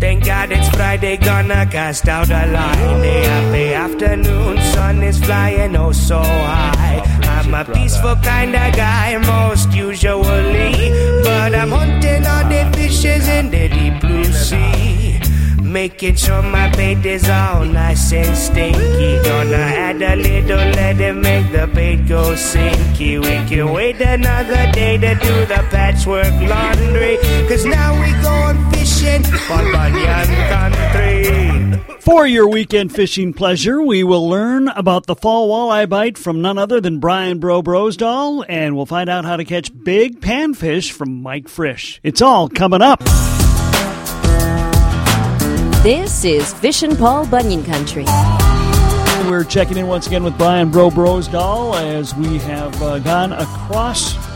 Thank God it's Friday, gonna cast out a line. Day happy afternoon, sun is flying oh so high. I'm a peaceful kind of guy, most usually. But I'm hunting all the fishes in the deep blue sea. Making sure my bait is all nice and stinky. Gonna add a little let it make the bait go sinky. We can wait another day to do the patchwork laundry. Cause now we're going fishing for Bunyan Country. For your weekend fishing pleasure, we will learn about the fall walleye bite from none other than Brian Bro Brosdahl, and we'll find out how to catch big panfish from Mike Frisch. It's all coming up. This is Fishin' Paul Bunyan Country. We're checking in once again with Brian Bro Brosdahl as we have uh, gone across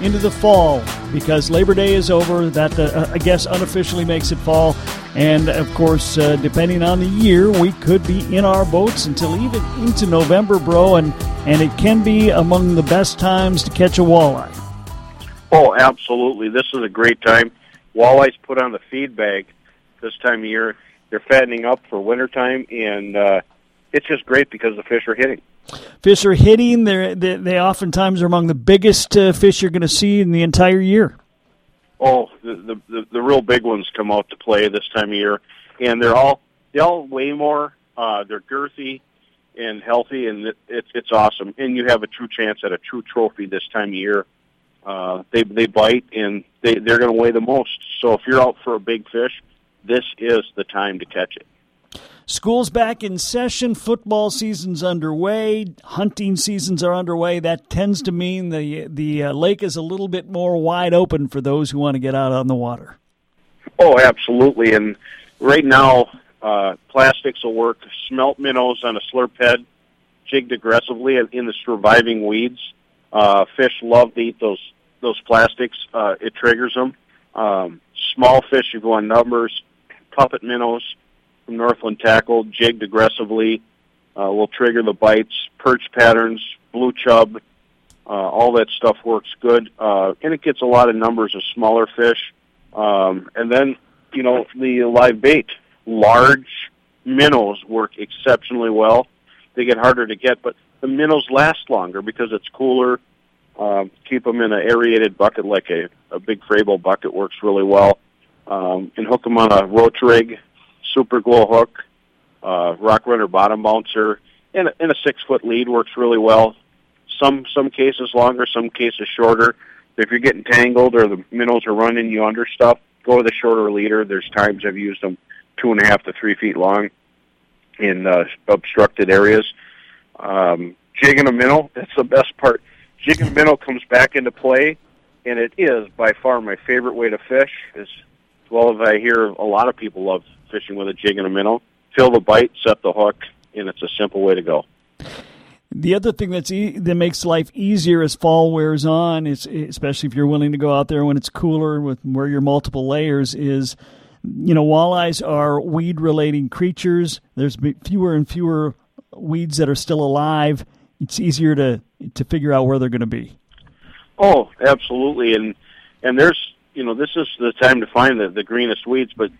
into the fall because Labor Day is over. That, uh, I guess, unofficially makes it fall. And of course, uh, depending on the year, we could be in our boats until even into November, bro. And, and it can be among the best times to catch a walleye. Oh, absolutely. This is a great time. Walleyes put on the feed bag this time of year. They're fattening up for wintertime, and uh, it's just great because the fish are hitting. Fish are hitting. They're, they, they oftentimes are among the biggest uh, fish you're going to see in the entire year. Oh, the, the the the real big ones come out to play this time of year, and they're all they all weigh more. Uh, they're girthy and healthy, and it, it's it's awesome. And you have a true chance at a true trophy this time of year. Uh, they they bite, and they they're going to weigh the most. So if you're out for a big fish, this is the time to catch it. School's back in session. Football season's underway. Hunting seasons are underway. That tends to mean the the uh, lake is a little bit more wide open for those who want to get out on the water. Oh, absolutely. And right now, uh, plastics will work. Smelt minnows on a slurp head, jigged aggressively in the surviving weeds. Uh, fish love to eat those those plastics. Uh, it triggers them. Um, small fish, you go on numbers. Puppet minnows from Northland Tackle, jigged aggressively, uh, will trigger the bites. Perch patterns, blue chub, uh, all that stuff works good, uh, and it gets a lot of numbers of smaller fish. Um, and then, you know, the live bait, large minnows work exceptionally well. They get harder to get, but the minnows last longer because it's cooler. Um, keep them in an aerated bucket like a, a big Frabill bucket works really well. Um, and hook them on a roach rig super glow hook, uh, rock runner bottom bouncer, and, and a six foot lead works really well. Some some cases longer, some cases shorter. If you're getting tangled or the minnows are running you under stuff, go with a shorter leader. There's times I've used them two and a half to three feet long in uh, obstructed areas. Um, jigging a minnow, that's the best part. Jigging a minnow comes back into play, and it is by far my favorite way to fish. As well as I hear a lot of people love fishing with a jig and a minnow. Fill the bite, set the hook, and it's a simple way to go. The other thing that's e- that makes life easier as fall wears on, is especially if you're willing to go out there when it's cooler with where your multiple layers is, you know, walleyes are weed relating creatures. There's fewer and fewer weeds that are still alive. It's easier to to figure out where they're going to be. Oh, absolutely, and and there's you know this is the time to find the the greenest weeds, but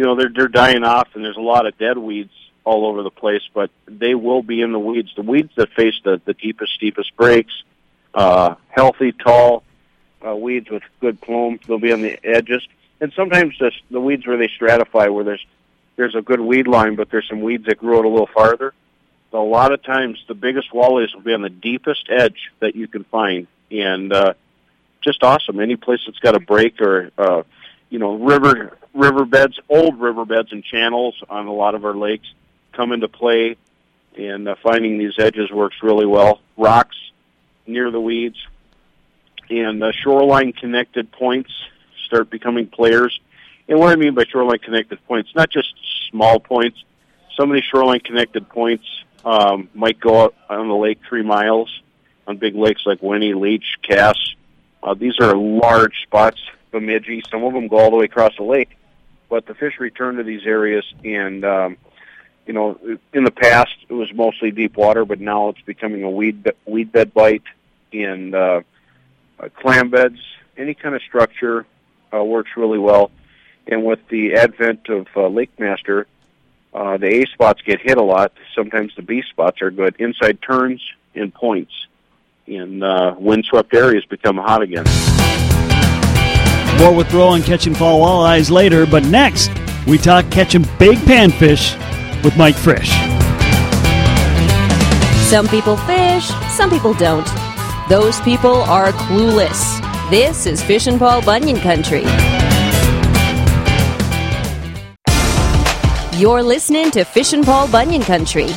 you know they're they're dying off, and there's a lot of dead weeds all over the place. But they will be in the weeds. The weeds that face the the deepest, steepest breaks, uh, healthy, tall uh, weeds with good plume. They'll be on the edges, and sometimes just the weeds where they stratify, where there's there's a good weed line, but there's some weeds that grow it a little farther. So a lot of times, the biggest walleyes will be on the deepest edge that you can find, and uh, just awesome. Any place that's got a break or uh, you know river riverbeds, old riverbeds and channels on a lot of our lakes come into play, and uh, finding these edges works really well. Rocks near the weeds and uh, shoreline connected points start becoming players. And what I mean by shoreline connected points, not just small points. Some of these shoreline connected points um, might go out on the lake three miles on big lakes like Winnie, Leech, Cass. Uh, these are large spots, Bemidji. Some of them go all the way across the lake but the fish return to these areas and um, you know in the past it was mostly deep water but now it's becoming a weed weed bed bite and uh, uh, clam beds any kind of structure uh, works really well And with the advent of uh, Lake Master, uh, the A spots get hit a lot. Sometimes the B spots are good. Inside turns and points in uh, windswept areas become hot again. More with Bro on catching fall walleyes later, but next we talk catching big panfish with Mike Frisch. Some people fish, some people don't. Those people are clueless. This is Fishin' Paul Bunyan Country. You're listening to Fishin' Paul Bunyan Country.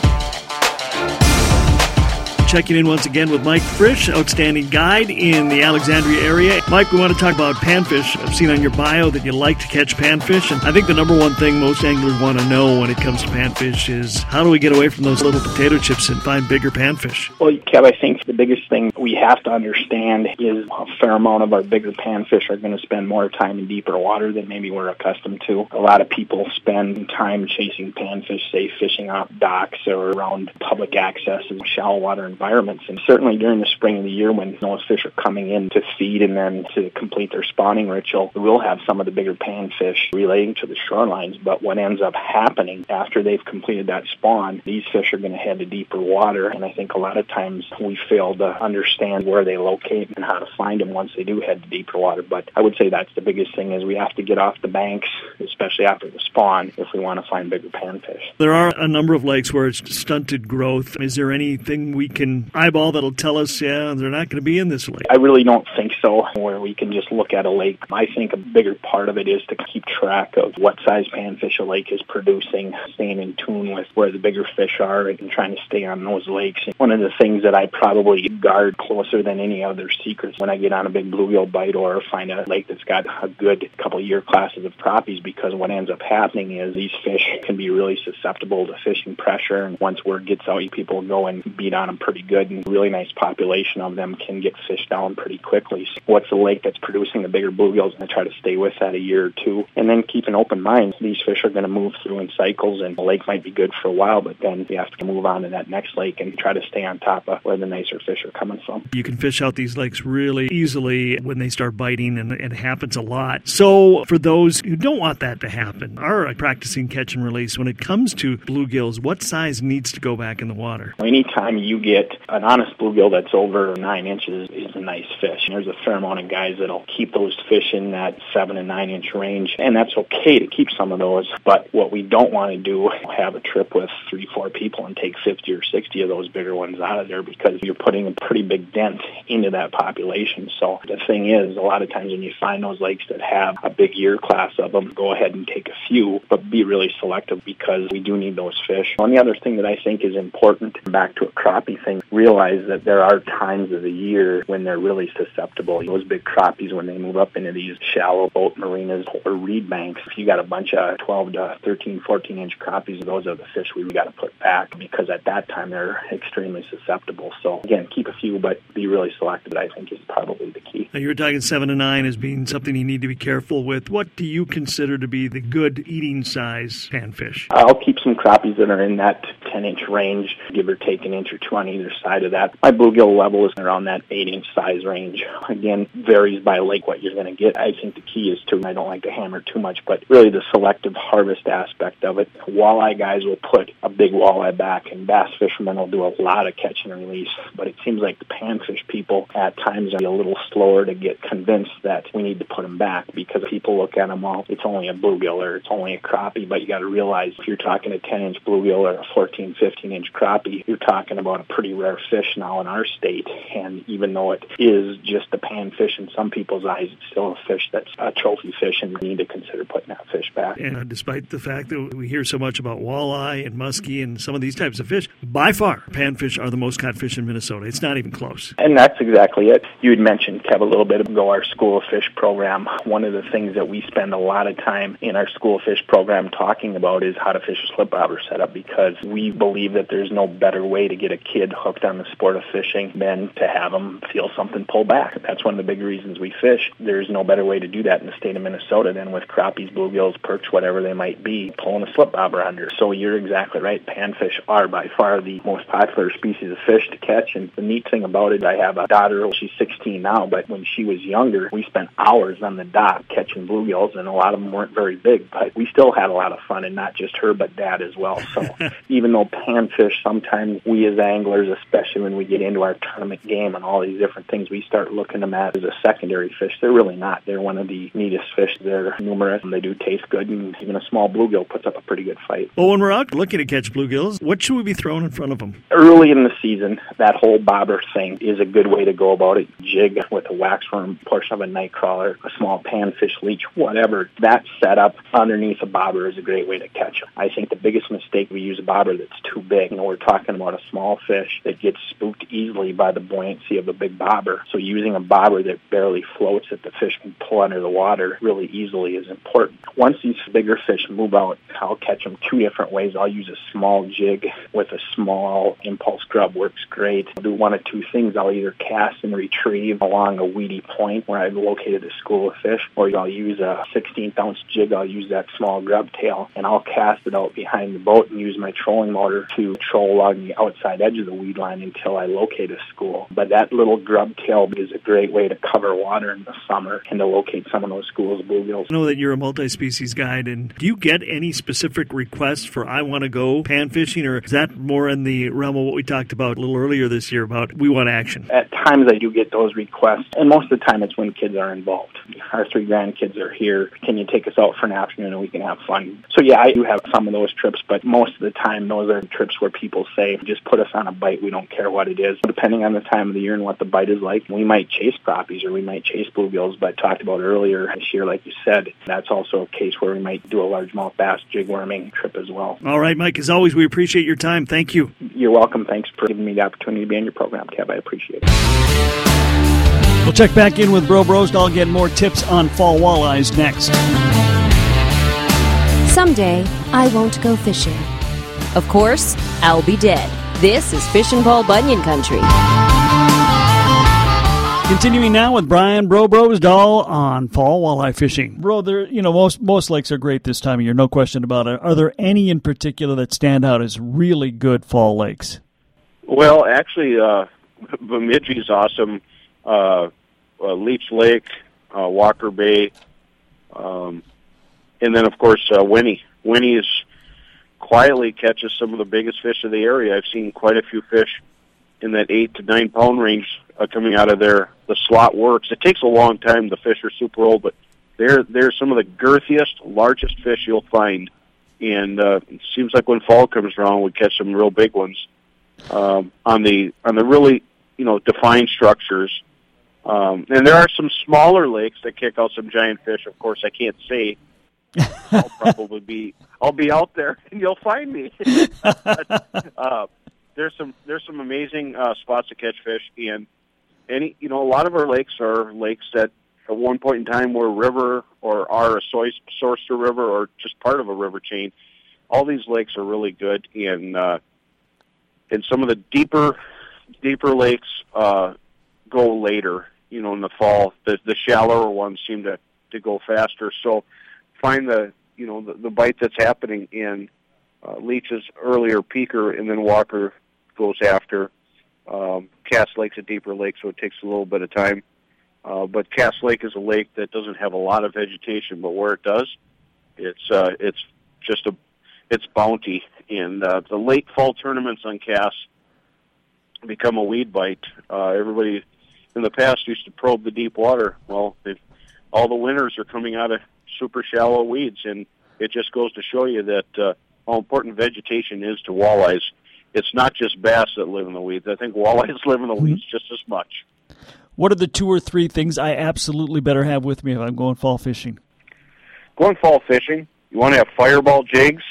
Checking in once again with Mike Frisch, outstanding guide in the Alexandria area. Mike, we want to talk about panfish. I've seen on your bio that you like to catch panfish, and I think the number one thing most anglers want to know when it comes to panfish is how do we get away from those little potato chips and find bigger panfish? Well, Kev, I think the biggest thing we have to understand is a fair amount of our bigger panfish are going to spend more time in deeper water than maybe we're accustomed to. A lot of people spend time chasing panfish, say fishing off docks or around public access and shallow water environments environments. And certainly during the spring of the year when those fish are coming in to feed and then to complete their spawning ritual, we'll have some of the bigger panfish relating to the shorelines. But what ends up happening after they've completed that spawn, these fish are going to head to deeper water. And I think a lot of times we fail to understand where they locate and how to find them once they do head to deeper water. But I would say that's the biggest thing is we have to get off the banks, especially after the spawn, if we want to find bigger panfish. There are a number of lakes where it's stunted growth. Is there anything we can eyeball that'll tell us, yeah, they're not going to be in this lake? I really don't think so, where we can just look at a lake. I think a bigger part of it is to keep track of what size panfish a lake is producing, staying in tune with where the bigger fish are and trying to stay on those lakes. One of the things that I probably guard closer than any other secrets when I get on a big bluegill bite or find a lake that's got a good couple year classes of crappies because what ends up happening is these fish can be really susceptible to fishing pressure and once word gets out, people go and beat on them pretty good good and really nice population of them can get fished down pretty quickly. So What's the lake that's producing the bigger bluegills and I try to stay with that a year or two and then keep an open mind. These fish are going to move through in cycles and the lake might be good for a while, but then you have to move on to that next lake and try to stay on top of where the nicer fish are coming from. You can fish out these lakes really easily when they start biting and it happens a lot. So for those who don't want that to happen, are practicing catch and release when it comes to bluegills, what size needs to go back in the water? Anytime you get an honest bluegill that's over nine inches is a nice fish. And there's a fair amount of guys that'll keep those fish in that seven and nine inch range, and that's okay to keep some of those. But what we don't want to do have a trip with three, four people and take 50 or 60 of those bigger ones out of there because you're putting a pretty big dent into that population. So the thing is, a lot of times when you find those lakes that have a big year class of them, go ahead and take a few, but be really selective because we do need those fish. One the other thing that I think is important, back to a crappie thing, realize that there are times of the year when they're really susceptible. Those big crappies, when they move up into these shallow boat marinas or reed banks, if you got a bunch of 12 to 13, 14 inch crappies, those are the fish we got to put back because at that time they're extremely susceptible. So again, keep a few, but be really selective. I think is probably the key. Now you're talking seven to nine as being something you need to be careful with. What do you consider to be the good eating size panfish? I'll keep some crappies that are in that 10 inch range, give or take an inch or two on either side of that. My bluegill level is around that 8 inch size range. Again, varies by lake what you're going to get. I think the key is to, I don't like to hammer too much, but really the selective harvest aspect of it. Walleye guys will put a big walleye back, and bass fishermen will do a lot of catch and release. But it seems like the panfish people at times are a little slower to get convinced that we need to put them back because people look at them, well, it's only a bluegill or it's only a crappie, but you got to realize if you're talking a 10 inch bluegill or a 14, 15 inch crappie, you're talking about a pretty rare fish now in our state. And even though it is just a panfish in some people's eyes, it's still a fish that's a trophy fish and we need to consider putting that fish back. And uh, despite the fact that we hear so much about walleye and muskie and some of these types of fish, by far, panfish are the most caught fish in Minnesota. It's not even close. And that's exactly it. You had mentioned, Kev, a little bit ago, our School of Fish program. One of the things that we spend a lot of time in our School of Fish program talking about is how to fish a slip bobber setup because we believe that there's no better way to get a kid hooked on the sport of fishing than to have them feel something pull back. That's one of the big reasons we fish. There's no better way to do that in the state of Minnesota than with crappies, bluegills, perch, whatever they might be, pulling a slip bobber under. So you're exactly right. Panfish are by far the most popular species of fish to catch. And the neat thing about it, I have a daughter, she's 16 now, but when she was younger, we spent hours on the dock catching bluegills, and a lot of them weren't very big, but we still had a lot of fun, and not just her, but dad as well. So even though panfish, sometimes we as anglers, especially when we get into our tournament game and all these different things, we start looking them at as a secondary fish. They're really not. They're one of the neatest fish. They're numerous, and they do taste good, and even a small bluegill puts up a pretty good fight. Well, when we're out looking to catch bluegills, what should we be throwing in front of them? Early in the season, that whole bobber thing is a good way to go about it. Jig with a waxworm portion of a night crawler, a small panfish leech, whatever. That setup underneath a bobber is a great way to catch them. I think the biggest mistake we use a bobber that's too big. You know, we're talking about a small fish that gets spooked easily by the buoyancy of a big bobber. So using a bobber that barely floats that the fish can pull under the water really easily is important. Once these bigger fish move out, I'll catch them two different ways. I'll use a small jig with a small impulse grub works great. I'll do one of two things. I'll either cast and retrieve along a weedy point where I've located a school of fish, or I'll use a 16th ounce jig. I'll use that small grub tail and I'll cast it out behind the boat and use my trolling motor to troll along the outside edge of the weed line until I locate a school. But that little grub tail is a great way to cover water in the summer and to locate some of those schools of bluegills. I know that you're a multi-species guide, and do you get any specific requests for I want to go pan fishing, or is that more in the realm of what we talked about a little earlier this year about we want action? At times I do get those requests, and most of the time it's when kids are involved. Our three grandkids are here. Can you take us out for an afternoon and we can have fun? So yeah, I do have some of those trips, but most of the time those are trips where people say, just put us on a bite. We don't care what it is. Depending on the time of the year and what the bite is like, we might chase crappies or we might chase bluegills, but talked about earlier this year, like you said, that's also a case where we might do a largemouth bass jig worming trip as well. All right, Mike, as always, we appreciate your time. Thank you. You're welcome. Thanks for giving me the opportunity to be on your program, Kev. I appreciate it. We'll check back in with Bro Brosdahl, get more tips on fall walleyes next. Someday, I won't go fishing. Of course, I'll be dead. This is Fishin' Paul Bunyan Country. Continuing now with Brian Bro Brosdahl on fall walleye fishing. Bro, there you know most most lakes are great this time of year, no question about it. Are there any in particular that stand out as really good fall lakes? Well, actually, uh, Bemidji's awesome. Uh, uh, Leech Lake, uh, Walker Bay, um, and then of course uh, Winnie. Winnie is quietly catches some of the biggest fish of the area. I've seen quite a few fish in that eight to nine pound range uh, coming out of there. The slot works. It takes a long time. The fish are super old, but they're they're some of the girthiest, largest fish you'll find. And uh, it seems like when fall comes around, we catch some real big ones um, on the on the really you know defined structures. Um, and there are some smaller lakes that kick out some giant fish. Of course, I can't say. I'll probably be I'll be out there and you'll find me. but, uh, there's some there's some amazing uh, spots to catch fish, and any you know a lot of our lakes are lakes that at one point in time were river or are a source source to river or just part of a river chain. All these lakes are really good, and uh, and some of the deeper deeper lakes uh, go later. You know, in the fall, the the shallower ones seem to to go faster. So find the you know the, the bite that's happening in uh, Leech's earlier peaker, and then Walker goes after. Um, Cass Lake's a deeper lake, so it takes a little bit of time. Uh, but Cass Lake is a lake that doesn't have a lot of vegetation, but where it does, it's uh, it's just a it's bounty. And uh, the late fall tournaments on Cass become a weed bite. Uh, everybody in the past used to probe the deep water. Well, all the winners are coming out of super shallow weeds, and it just goes to show you that uh, how important vegetation is to walleyes it's not just bass that live in the weeds. I think walleyes live in the weeds just as much. What are the two or three things I absolutely better have with me if I'm going fall fishing? Going fall fishing, you want to have fireball jigs.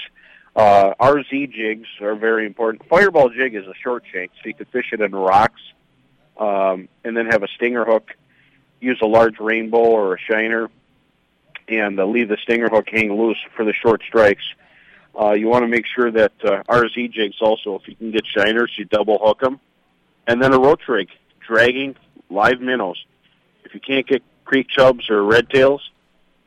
Uh, RZ jigs are very important. Fireball jig is a short shank, so you can fish it in rocks, um, and then have a stinger hook. Use a large rainbow or a shiner, and uh, leave the stinger hook hang loose for the short strikes. Uh, you want to make sure that uh, RZ jigs also, if you can get shiners, you double hook them And then a roach rig, dragging live minnows. If you can't get creek chubs or red tails,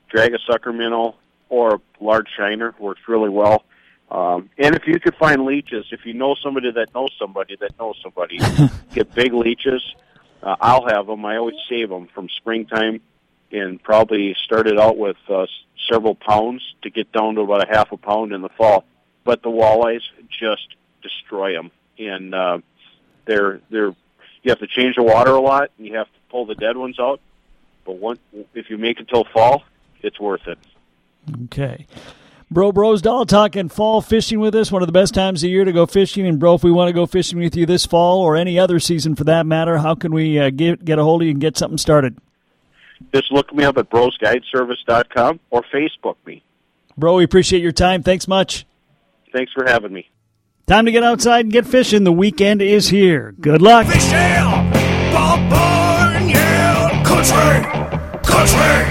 drag a sucker minnow or a large shiner works really well. Um, and if you could find leeches, if you know somebody that knows somebody that knows somebody, get big leeches. Uh, I'll have them. I always save them from springtime, and probably started out with uh, several pounds to get down to about a half a pound in the fall. But the walleyes just destroy them, and uh, they're they're you have to change the water a lot, and you have to pull the dead ones out. But one, if you make it till fall, it's worth it. Okay. Bro Brosdahl talking fall fishing with us. One of the best times of year to go fishing. And, bro, if we want to go fishing with you this fall or any other season for that matter, how can we uh, get, get a hold of you and get something started? Just look me up at brosguideservice.com or Facebook me. Bro, we appreciate your time. Thanks much. Thanks for having me. Time to get outside and get fishing. The weekend is here. Good luck. Fish country, country.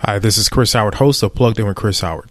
Hi, this is Chris Howard, host of Plugged In with Chris Howard.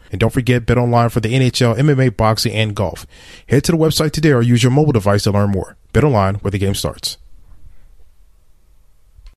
And don't forget BetOnline for the NHL, MMA, boxing, and golf. Head to the website today or use your mobile device to learn more. BetOnline where the game starts.